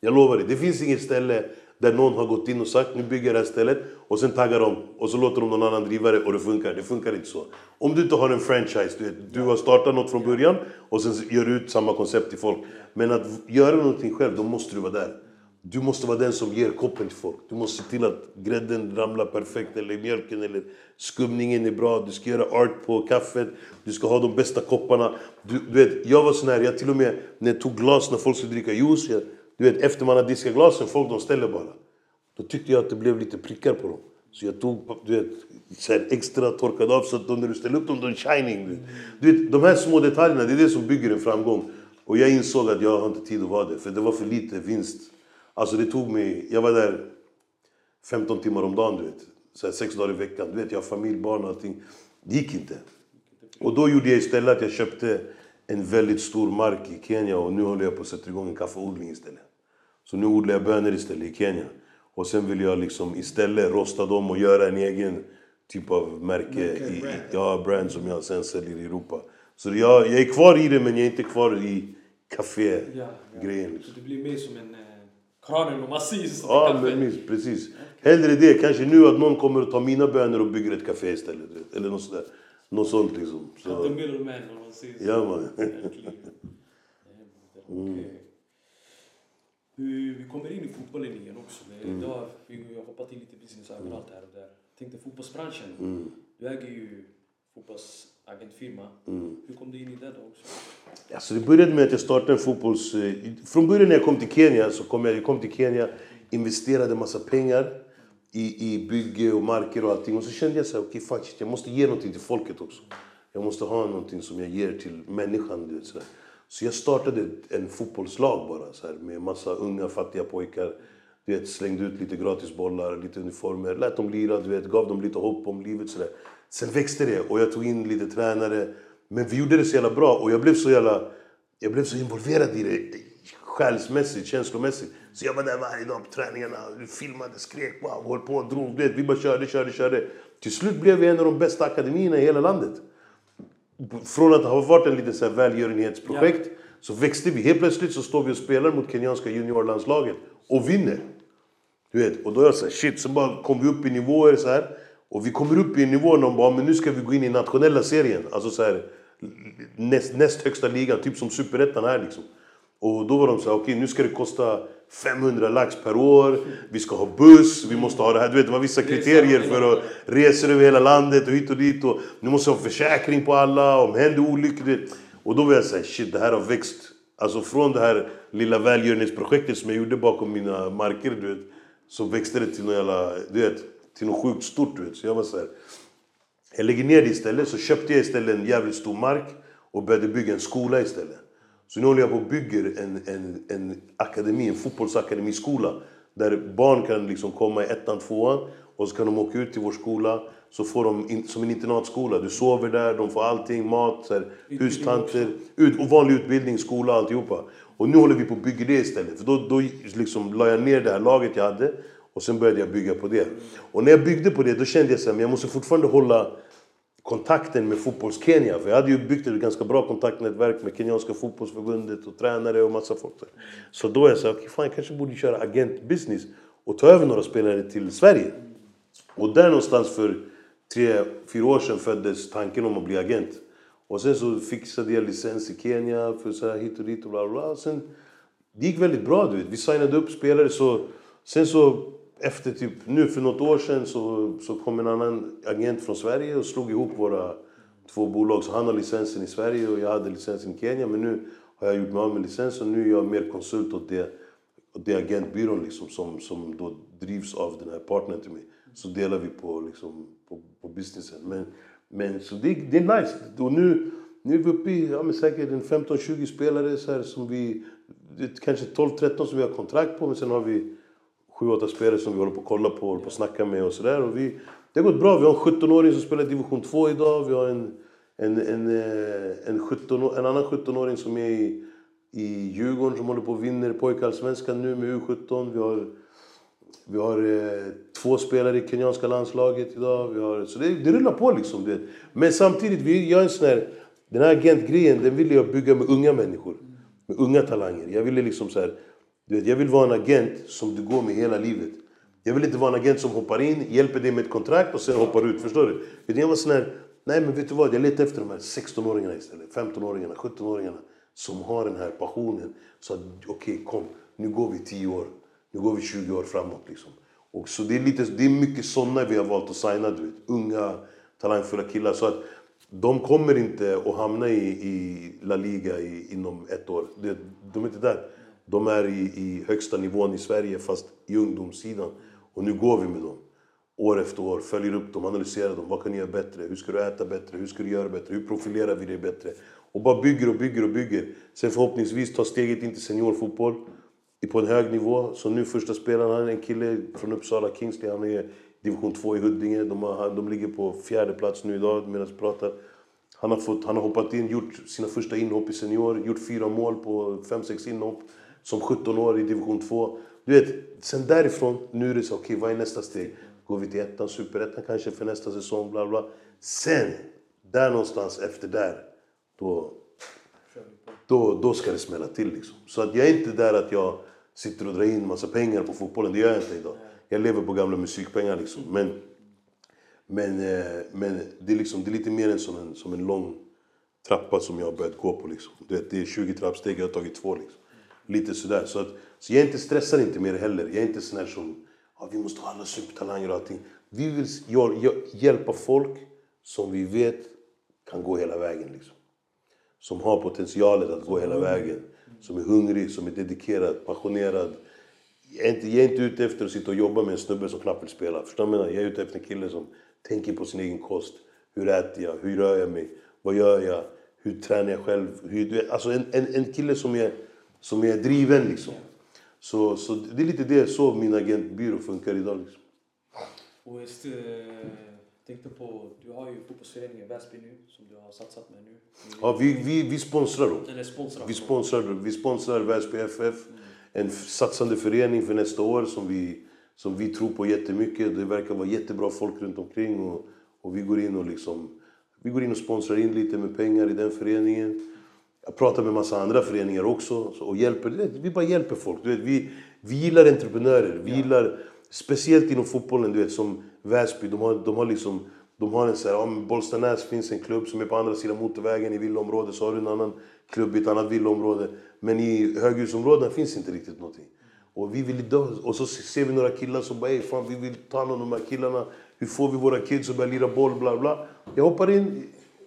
Jag lovar dig, det finns inget ställe där någon har gått in och sagt nu bygger jag det här stället och sen taggar de och så låter de någon annan driva det och det funkar. Det funkar inte så. Om du inte har en franchise, du, vet, du har startat något från början och sen gör du ut samma koncept till folk. Men att göra någonting själv, då måste du vara där. Du måste vara den som ger koppen till folk. Du måste se till att grädden ramlar perfekt, eller mjölken, eller skumningen är bra. Du ska göra art på kaffet, du ska ha de bästa kopparna. Du, du vet, jag var sån här, jag till och med när jag tog glas när folk skulle dricka juice. Jag, du vet, efter man har diskat glasen, folk de ställer bara. Då tyckte jag att det blev lite prickar på dem. Så jag tog du vet, så här extra torkade av så att de, när du ställer upp dem, de är shining. Du vet. Du vet, de här små detaljerna, det är det som bygger en framgång. Och jag insåg att jag har inte tid att vara det, för det var för lite vinst. Alltså det tog mig, jag var där 15 timmar om dagen, du vet. Så här, sex dagar i veckan. Du vet, jag har familj, barn och allting. Det gick inte. Och då gjorde jag istället att jag köpte en väldigt stor mark i Kenya och nu håller jag på att sätta igång en kaffeodling istället. Så nu odlar jag bönor istället i Kenya. Och sen vill jag liksom istället rosta dem och göra en egen typ av märke, i, i, ja, brand som jag sen säljer i Europa. Så jag, jag är kvar i det men jag är inte kvar i café-grejen. liksom. Så det blir mer som en kranen och massis. Ja, men minst, precis. Hellre det. Kanske nu att någon kommer att ta mina bönor och bygger ett café istället. Eller något sådär. Något sånt liksom. The Så, middleman och massis. ja man. Verkligen. (laughs) Okej. Vi kommer in i fotbollen igen också. Mm. idag, vi har hoppat in lite business överallt här och där. Jag tänkte fotbollsbranschen. Mm. Du äger ju fotbollsagentfirma. Mm. Hur kom du in i det då också? Alltså det började med att jag startade en fotbolls... eh, Från början när jag kom till Kenya så kom jag, jag kom till Kenya, investerade massa pengar i, i bygge och marker och allting. Och så kände jag så här, okej fuck shit, jag måste ge någonting till folket också. Jag måste ha någonting som jag ger till människan. Du vet, så, så jag startade en fotbollslag bara så här, med massa unga fattiga pojkar. Du vet, slängde ut lite gratis bollar, lite uniformer, lät dem lira, du vet, gav dem lite hopp om livet. Så där. Sen växte det och jag tog in lite tränare. Men vi gjorde det så jävla bra och jag blev så jävla... Jag blev så involverad i det själsmässigt, känslomässigt. Så jag var där varje dag på träningarna, filmade, skrek, wow, höll på, drog. Vet, vi bara körde, körde, körde. Till slut blev vi en av de bästa akademierna i hela landet. Från att ha varit en liten så här välgörenhetsprojekt så växte vi. Helt plötsligt så står vi och spelar mot kenyanska juniorlandslaget och vinner. Du vet, och då är jag så här, shit, så bara kom vi upp i nivåer så här. Och vi kommer upp i en nivå när de bara, men nu ska vi gå in i nationella serien. Alltså så här, näst, näst högsta ligan, typ som superettan här liksom. Och då var de så här, okej nu ska det kosta 500 lax per år, vi ska ha buss, vi måste ha det här. Du vet, det var vissa kriterier för att resa över hela landet och hit och dit. Och nu måste ha försäkring på alla, om händer olyckor. Och då var jag såhär, shit det här har växt. Alltså från det här lilla välgörenhetsprojektet som jag gjorde bakom mina marker, du vet. Så växte det till något jävla, du vet, till något sjukt stort du vet. Så jag var så här. Jag lägger ner det istället, så köpte jag istället en jävligt stor mark och började bygga en skola istället. Så nu håller jag på och bygger en, en, en akademi, en fotbollsakademiskola. Där barn kan liksom komma i ettan, tvåan och så kan de åka ut till vår skola. Så får de in, som en internatskola. Du sover där, de får allting, mat, så här, hustanter, ut, och vanlig utbildning, skola, alltihopa. Och nu håller vi på att bygga det istället. För då, då liksom la jag ner det här laget jag hade och sen började jag bygga på det. Och när jag byggde på det då kände jag att jag måste fortfarande hålla kontakten med fotbolls-Kenya. För jag hade ju byggt ett ganska bra kontaktnätverk med kenyanska fotbollsförbundet och tränare och massa folk. där. Så då jag sa okay, fan jag kanske borde köra agentbusiness och ta över några spelare till Sverige. Och där någonstans för tre, fyra år sedan föddes tanken om att bli agent. Och sen så fixade jag licens i Kenya för så här hit och dit och bla. bla. Sen, det gick väldigt bra du vet. Vi signade upp spelare så... Sen så efter typ nu för något år sedan så, så kom en annan agent från Sverige och slog ihop våra två bolag. Så han har licensen i Sverige och jag hade licensen i Kenya. Men nu har jag gjort mig av med licensen och nu är jag mer konsult åt det, åt det agentbyrån liksom, som, som då drivs av den här partnern till mig. Så delar vi på, liksom, på, på businessen. Men, men så det, det är nice. Och nu, nu är vi uppe i ja, men säkert 15-20 spelare så här, som vi... Det är kanske 12-13 som vi har kontrakt på men sen har vi sju, åtta spelare som vi håller på att kolla på, håller på att snacka med och sådär. Och vi, det har gått bra. Vi har en 17-åring som spelar i division 2 idag. Vi har en, en, en, eh, en, 17, en annan 17-åring som är i, i Djurgården som håller på att vinna pojkallsvenskan nu med U17. Vi har, vi har eh, två spelare i kenyanska landslaget idag. Vi har, så det, det rullar på liksom. Det. Men samtidigt, vi, jag är en sån här, den här agentgrejen, den ville jag bygga med unga människor. Med unga talanger. Jag ville liksom så här, du vet, jag vill vara en agent som du går med hela livet. Jag vill inte vara en agent som hoppar in, hjälper dig med ett kontrakt och sen hoppar ut. Förstår du? Utan jag var sån här, nej men vet du vad? Jag letar efter de här 16-åringarna istället. 15-åringarna, 17-åringarna. Som har den här passionen. Så att, okej okay, kom, nu går vi 10 år. Nu går vi 20 år framåt liksom. Och så det är, lite, det är mycket sådana vi har valt att signa, du vet. Unga, talangfulla killar. Så att de kommer inte att hamna i, i La Liga i, inom ett år. De, de är inte där. De är i, i högsta nivån i Sverige, fast i ungdomssidan. Och nu går vi med dem. År efter år, följer upp dem, analyserar dem. Vad kan ni göra bättre? Hur ska du äta bättre? Hur ska du göra bättre? Hur profilerar vi dig bättre? Och bara bygger och bygger och bygger. Sen förhoppningsvis ta steget in till seniorfotboll på en hög nivå. Så nu första spelaren, han är en kille från Uppsala, Kingsley. Han är division 2 i Huddinge. De, har, de ligger på fjärde plats nu idag medan vi pratar. Han har, fått, han har hoppat in, gjort sina första inhopp i senior, gjort fyra mål på 5-6 inhopp. Som 17 år i division 2. Du vet, sen därifrån, nu är det så, okej okay, vad är nästa steg? Går vi till ettan, superettan kanske för nästa säsong, bla bla. Sen, där någonstans efter där, då, då, då ska det smälla till liksom. Så att jag är inte där att jag sitter och drar in massa pengar på fotbollen. Det gör jag inte idag. Jag lever på gamla musikpengar liksom. Men, men, eh, men det, är liksom, det är lite mer än som en, som en lång trappa som jag har börjat gå på. Liksom. Det, det är 20 trappsteg, jag har tagit två. Liksom. Lite sådär. Så, att, så jag inte stressar inte mer heller. Jag är inte sån här som ja, vi måste ha alla supertalanger och allting. Vi vill hjälpa folk som vi vet kan gå hela vägen. Liksom. Som har potentialet att gå hela vägen som är hungrig, som är dedikerad, passionerad. Jag är, inte, jag är inte ute efter att sitta och jobba med en snubbe som knappt vill spela. Förstår du? Jag är ute efter en kille som tänker på sin egen kost. Hur äter jag? Hur rör jag mig? Vad gör jag? Hur tränar jag själv? Hur, alltså en, en, en kille som är, som är driven liksom. Så, så det är lite det, så min agentbyrå funkar idag liksom. Och just, uh tänkte på, du har ju fotbollsföreningen Väsby nu som du har satsat med nu. Ja, vi, vi, vi sponsrar dem. Eller sponsrar vi sponsrar, vi sponsrar Väsby FF. Mm. En satsande förening för nästa år som vi, som vi tror på jättemycket. Det verkar vara jättebra folk runt omkring och, och vi går in och liksom vi går in och sponsrar in lite med pengar i den föreningen. Jag pratar med massa andra föreningar också och hjälper. Vi bara hjälper folk. Du vet, vi, vi gillar entreprenörer. Vi ja. gillar, speciellt inom fotbollen, du vet, som Väsby, de har, de har liksom... De har en så här, om Bollstanäs finns en klubb som är på andra sidan motorvägen i villaområdet, så har du en annan klubb i ett annat villaområde. Men i höghusområdena finns inte riktigt någonting. Och, vi vill och så ser vi några killar som bara fan vi vill ta hand om de här killarna. Hur får vi våra kids att börja lira boll, bla bla. Jag hoppar in,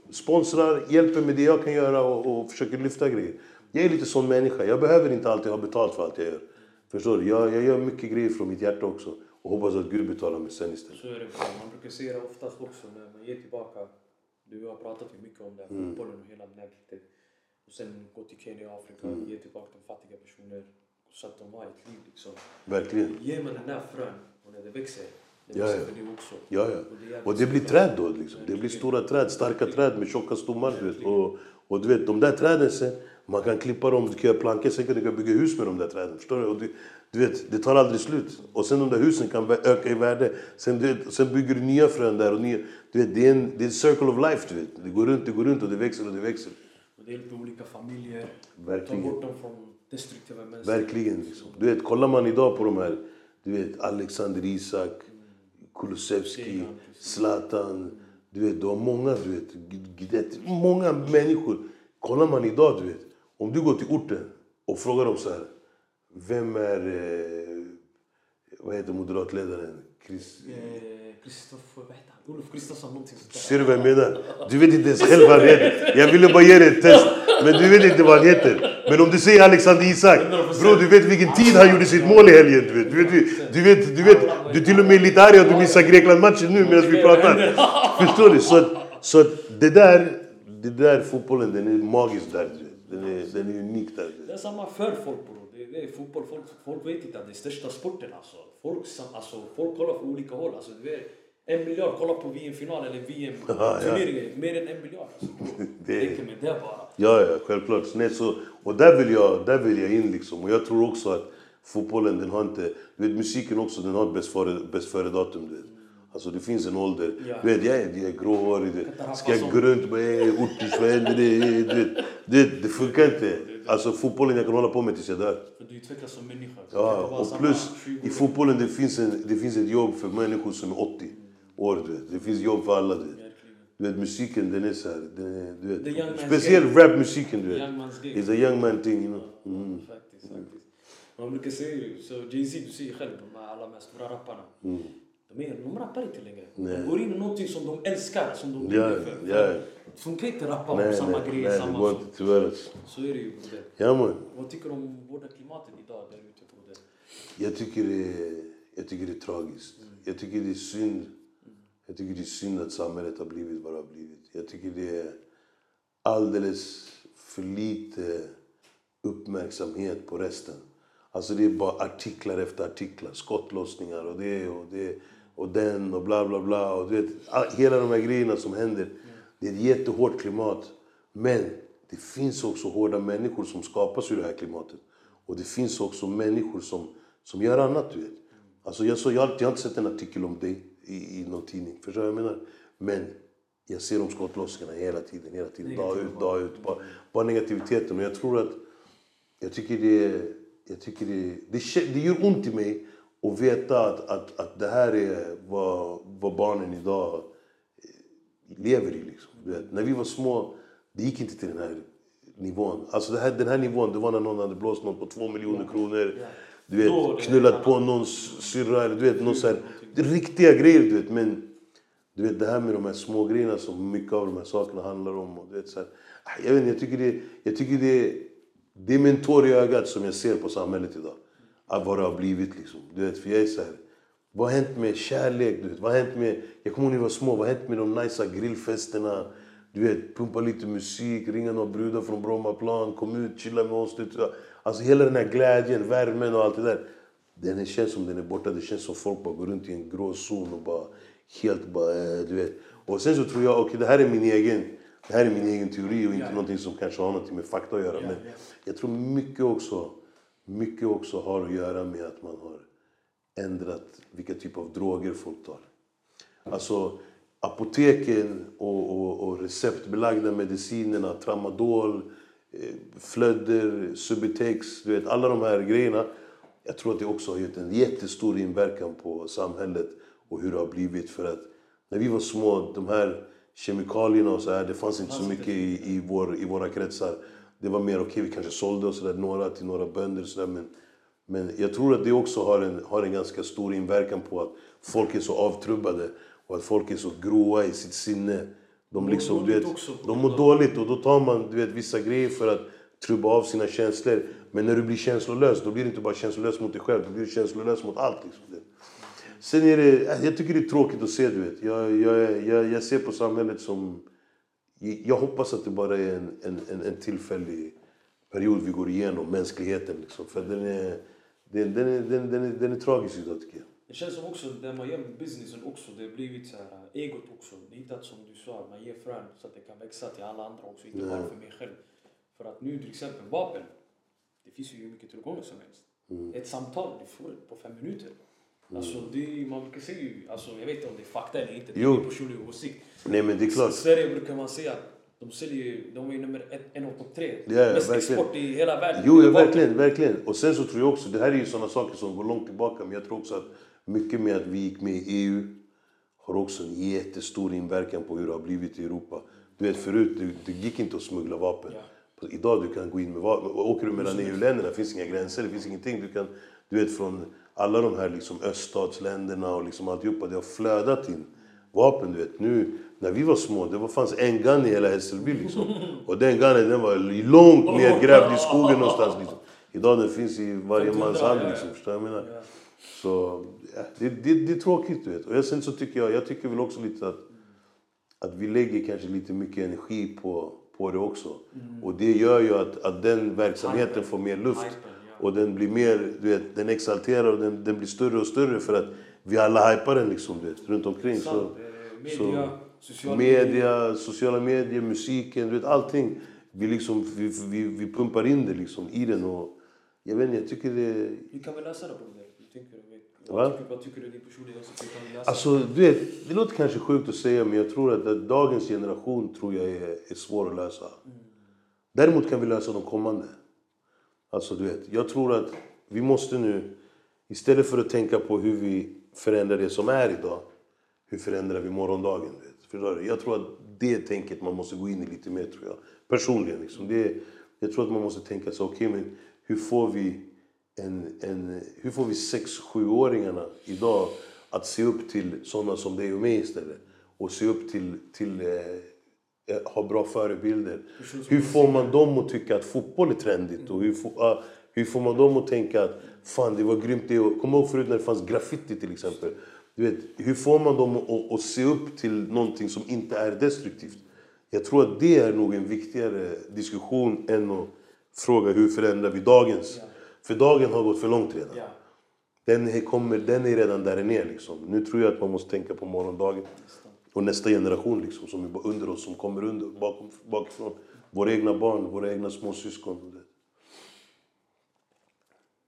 sponsrar, hjälper med det jag kan göra och, och försöker lyfta grejer. Jag är lite sån människa. Jag behöver inte alltid ha betalt för allt jag gör. Förstår du? Jag, jag gör mycket grejer från mitt hjärta också. Och hoppas att Gud betalar mig sen istället. Så är det. Man brukar se det oftast också när man ger tillbaka. Du har pratat ju mycket om det, mm. fotbollen och hela den här biten. Och sen gå till Kenya och Afrika, mm. ge tillbaka till fattiga personer. Så att de har ett liv liksom. Verkligen. Ger man den där frön och när det växer, det ja, ja. också. Ja, ja. Och det, blir träd då liksom. Det blir stora träd, starka träd med tjocka stommar. Och, och du vet, de där träden sen, man kan klippa dem, du kan göra plankor, sen kan du bygga hus med de där träden. Förstår du? Och du, du vet, det tar aldrig slut. Och sen de där husen kan öka i värde. Sen, du vet, sen bygger du nya frön där. Och nya, du vet, det, är en, det är en circle of life. Du vet. Det går runt, det går runt och det växer och det växer. Och det hjälper olika familjer. Verkligen. Ta bort dem från destruktiva människor. Verkligen. Liksom. Du vet, kollar man idag på de här, du vet, Alexander Isak, Kulusevski, Zlatan. Du vet, du har många, du vet, många människor. Kollar man idag, du vet, om du går till orten och frågar dem så här. Vem är... Eh, vad heter moderatledaren? Chris... Kristoffer... Eh, heter han? Olof Kristersson någonting sånt Ser du vad jag menar? Du vet inte ens själv vad han heter. Jag ville bara ge dig ett test. Men du vet inte vad han heter. Men om du säger Alexander Isak. Bro, du vet vilken tid han gjorde sitt mål i helgen. Du vet, du vet, du vet, du, vet, du är till och med lite arg att du missar Grekland-matchen nu medan vi pratar. Förstår du? Så, så det där, det där fotbollen, den är magisk där. Den är, den är unik där. Det är samma för folk bror det är fotboll. Folk, folk vet inte att det är största sporten alltså. Folk, alltså, folk kollar på olika håll. Alltså, det är en miljard kollar på VM-final eller VM-turneringen. (laughs) Ja. Mer än en miljard. Alltså. (laughs) det räcker med det bara. Ja, ja, självklart. Nej, så, och där vill, jag, där vill jag in liksom. Och jag tror också att fotbollen den har inte... Du vet musiken också, den har bäst före, bäst före datum du vet. Alltså det finns en ålder. Ja. Du vet, jag är, jag är gråhårig. Ska jag gå runt ortish, vad händer? Det, vet, det funkar inte. Alltså fotbollen jag kan hålla på med tills jag dör. För du utvecklas som människa. Det Ja, och plus 20 i fotbollen det finns, en, det finns ett jobb för människor som är 80 vet. Det finns jobb för alla. Du vet. Verkligen. Du vet, musiken den är så här, den du vet. Speciellt rapmusiken du vet. It's a young man thing, you know. Mm. Faktiskt, faktiskt. Man brukar säga ju, så Jay-Z, du säger själv, de här alla de här stora rapparna. Mm. De, är, de rappar inte längre. Nej. De går in i någonting som de älskar, som de Ja, brinner för. ja. Det funkar inte rappa om Nej, samma nej, grejer, nej, samma inte tyvärr. alltså. Så är det ju. Ja man. Vad tycker du om vårda klimatet idag där ute? Jag tycker det är, jag tycker det är tragiskt. Jag tycker det är synd. Jag tycker det är synd att samhället har blivit vad det har blivit. Jag tycker det är alldeles för lite uppmärksamhet på resten. Alltså det är bara artiklar efter artiklar, skottlossningar och det och det och den och bla bla bla. Och du vet, hela de här grejerna som händer. Det är ett jättehårt klimat. Men det finns också hårda människor som skapas ur det här klimatet. Och det finns också människor som, som gör annat, du vet. Alltså jag, så, jag, har- jag har inte sett en artikel om dig i, i någon tidning. Förstår du vad jag menar? Men jag ser de skottlossningarna hela tiden, hela tiden. Dag ut, dag ut. Bara, bara negativiteten. Och jag tror att jag tycker det, jag tycker det, det, det gör ont i mig att veta att, att, att det här är vad, vad barnen idag eh, lever i. Liksom. Vet, när vi var små, det gick inte till den här nivån. Alltså här, den här nivån, det var när någon hade blåst någon på två miljoner kronor. Du vet, knullat på någons syrra eller du vet, någon så här, riktiga grejer du vet. Men du vet det här med de här små grejerna som mycket av de här sakerna handlar om. Och, du vet, så här, ah, jag, vet, jag tycker, det, jag tycker det, det är en tår i ögat som jag ser på samhället idag. Att vad det har blivit liksom. Du vet, för jag är så här, vad har hänt med kärlek? Du vet? Vad har hänt med, jag kommer ihåg när vi var små, vad har hänt med de nice grillfesterna? Du vet, pumpa lite musik, ringa några brudar från Brommaplan, kom ut, chilla med oss. Du vet. Alltså hela den här glädjen, värmen och allt det där. Den känns som den är borta. Det känns som folk bara går runt i en grå zon och bara helt bara, eh, du vet. Och sen så tror jag, okej det här är min egen, det här är min egen teori och inte Ja. någonting som kanske har något med fakta att göra. Ja, Men ja. jag tror mycket också, mycket också har att göra med att man har ändrat vilka typ av droger folk tar. Alltså apoteken och, och, och receptbelagda medicinerna, tramadol, eh, flödder, Subutex, du vet alla de här grejerna. Jag tror att det också har gett en jättestor inverkan på samhället och hur det har blivit. För att när vi var små, de här kemikalierna och så här, det fanns inte så mycket i, i, vår, i våra kretsar. Det var mer okej, okay, vi kanske sålde och så där, några till några bönder och så där, men men jag tror att det också har en, har en ganska stor inverkan på att folk är så avtrubbade och att folk är så gråa i sitt sinne. De, liksom, du vet, de mår dåligt och då tar man du vet, vissa grejer för att trubba av sina känslor. Men när du blir känslolös, då blir du inte bara känslolös mot dig själv, då blir du känslolös mot allt. Liksom. Sen är det, jag tycker det är tråkigt att se, du vet. Jag, jag, jag, jag ser på samhället som... Jag hoppas att det bara är en, en, en, en tillfällig period vi går igenom, mänskligheten. Liksom. För den är, den, den, är, den, den, är, den är tragisk idag tycker jag. Det känns som också, det man gör businessen också, det har blivit så här, äh, egot också. Att som du sa, man ger frön så att det kan växa till alla andra också, inte bara för mig själv. För att nu till exempel vapen, det finns ju hur mycket tillgångar som helst. Mm. Ett samtal, du får det på fem minuter. Alltså det, man brukar säga ju, alltså jag vet inte om det är fakta eller inte, det är personliga åsikt. Nej men det är I klart. Sverige brukar man säga de säljer de är ju nummer ett, en av topp tre. Ja, ja, Mest verkligen. export i hela världen. Jo, ja, verkligen, verkligen. Och sen så tror jag också, det här är ju sådana saker som går långt tillbaka, men jag tror också att mycket med att vi gick med i EU har också en jättestor inverkan på hur det har blivit i Europa. Du vet förut, det, det gick inte att smuggla vapen. Ja. Idag du kan gå in med vapen. Åker du mellan EU-länderna finns inga gränser, det finns ingenting. Du kan, du vet från alla de här liksom öststatsländerna och liksom alltihopa, det har flödat in vapen. Du vet. Nu, när vi var små, det var, fanns en gun i hela Hässelby liksom. (laughs) Och den gunnen den var långt nedgrävd i skogen någonstans. Liksom. Idag den finns i varje mans hand liksom. Förstår du vad jag menar? Så ja, det, det, det är tråkigt du vet. Och sen så tycker jag, jag tycker väl också lite att, att vi lägger kanske lite mycket energi på, på det också. Och det gör ju att, att den verksamheten Hypen. får mer luft. Hypen, ja. Och den blir mer, du vet, den exalterar och den, den blir större och större för att vi alla hypar den liksom, du vet, runt omkring. Så, Sant. Eh, Media, sociala media, sociala medier, musiken, du vet allting. Vi, liksom, vi, vi, vi pumpar in det liksom i den och Jag vet inte, jag tycker det... Hur kan vi lösa det du? Va? Vad tycker, vad tycker du din personliga åsikt? Alltså, du vet, det låter kanske sjukt att säga men jag tror att, dagens generation tror jag är, är svår att lösa. Däremot kan vi lösa de kommande. Alltså, du vet, jag tror att vi måste nu, istället för att tänka på hur vi förändrar det som är idag, hur förändrar vi morgondagen? du Vet? Förstår du? Jag tror att det tänket man måste gå in i lite mer, tror jag. Personligen. Liksom. Det, jag tror att man måste tänka så, okej, men hur får vi en, en, hur får vi 6-7-åringarna idag att se upp till sådana som dig och mig istället? Och se upp till, till eh, ha bra förebilder. Hur får man dem att tycka att fotboll är trendigt? Och hur, får, ah, hur får man dem att tänka att fan det var grymt det och- Kom ihåg förut när det fanns graffiti till exempel. Du vet, hur får man dem att, att se upp till någonting som inte är destruktivt? Jag tror att det är nog en viktigare diskussion än att fråga hur förändrar vi dagens? För dagen har gått för långt redan. Ja, Den är, kommer, den är redan där är. Liksom. Nu tror jag att man måste tänka på morgondagen. Och nästa generation liksom, som är under oss, som kommer under, bakom, bakifrån. Våra egna barn, våra egna småsyskon.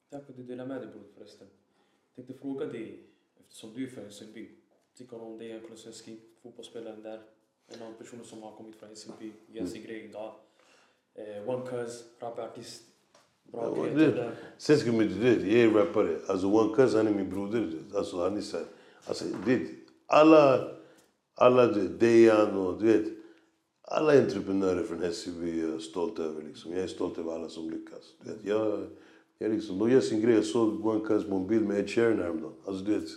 tack för att du delade med dig bror förresten. Jag tänkte fråga dig, eftersom du är från Hässelby. Tycker du om Dejan Kulusevski, fotbollsspelaren där? En av personerna som har kommit från Hässelby, gör sin grej idag. Eh, One Cuz, rapartist. Bra Ja, kreatör det- där. Sen ska man du jag är rappare. Alltså One Cuz han är min broder. Alltså han är så här, alltså det, alla, alla du vet, Dejan och du vet. Alla entreprenörer från Hässelby är jag stolt över. Liksom. Jag är stolt över alla som lyckas. Du vet, jag, jag liksom, de gör sin grej. Jag såg One Cuz på en bild med Ed Sheeran häromdagen. Alltså du vet,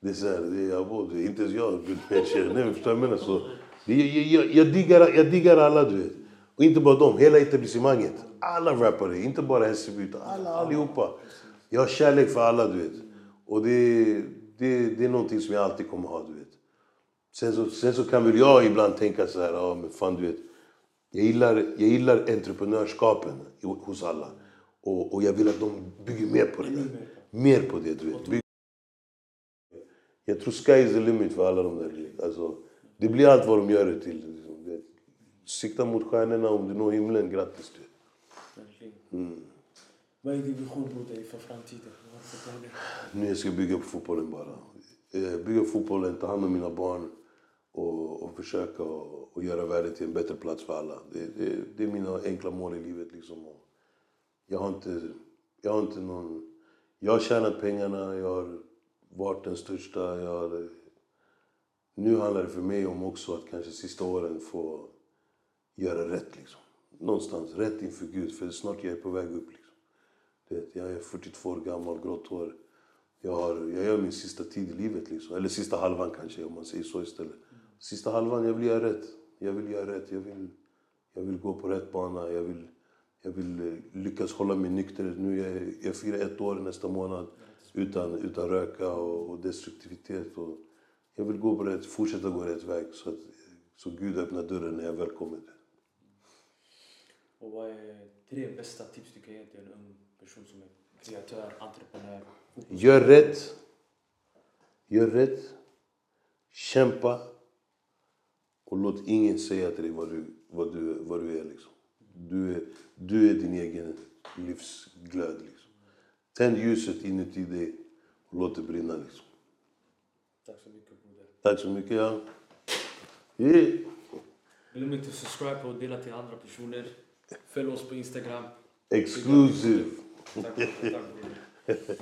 det är så här, det är, jag, inte ens jag har bild med Ed Sheeran. Nej, förstår du vad jag menar? Så, det, jag, jag, jag, diggar, jag diggar alla du vet. Och inte bara dem, hela etablissemanget. Alla rappare, inte bara Hässelby utan alla allihopa. Jag har kärlek för alla du vet. Och det, det, det är någonting som jag alltid kommer ha du vet. Sen så, sen så kan väl jag ibland tänka så här, ja men fan du vet. Jag gillar, jag gillar entreprenörskapen hos alla. Och, och jag vill att de bygger mer på det där. Mer på det du vet. Bygg- Jag tror sky is the limit för alla de där. Alltså, det blir allt vad de gör det till. Sikta mot stjärnorna, om du når himlen, grattis du. Mm. Vad är din vision för framtiden? Nu jag ska bygga på fotbollen bara. Eh, Bygga fotbollen, ta hand om mina barn och, och försöka och, och göra världen till en bättre plats för alla. Det, det, det är mina enkla mål i livet. Liksom. Och jag, har inte, jag har inte någon... Jag har tjänat pengarna, jag har varit den största. Jag har, nu handlar det för mig om också att kanske sista åren få göra rätt. Liksom. Någonstans, rätt inför Gud. För snart jag är på väg upp. Liksom. Det, jag är 42 år gammal, grått hår. Jag, har, jag gör min sista tid i livet. Liksom. Eller sista halvan kanske, om man säger så istället. Sista halvan, jag vill göra rätt. Jag vill göra rätt. Jag vill, jag vill gå på rätt bana. Jag vill, jag vill eh, lyckas hålla mig nykter. Nu är jag, jag firar ett år nästa månad utan, utan röka och, och destruktivitet. Och jag vill gå på rätt, fortsätta gå rätt väg så att så Gud öppnar dörren när jag väl kommer. Och vad är tre bästa tips du kan ge till en ung person som är kreatör, entreprenör? Gör rätt. Gör rätt. Kämpa. Och låt ingen säga till dig vad du, vad du, vad du är. Liksom. Du, är du är din egen livsglöd. Liksom. Tänd ljuset inuti dig och låt det brinna. Liksom. Tack så mycket broder. Tack så mycket. Ja. Yeah. Glöm inte att subscribe och dela till andra personer. Följ oss på Instagram. Exclusive. Tack, tack broder.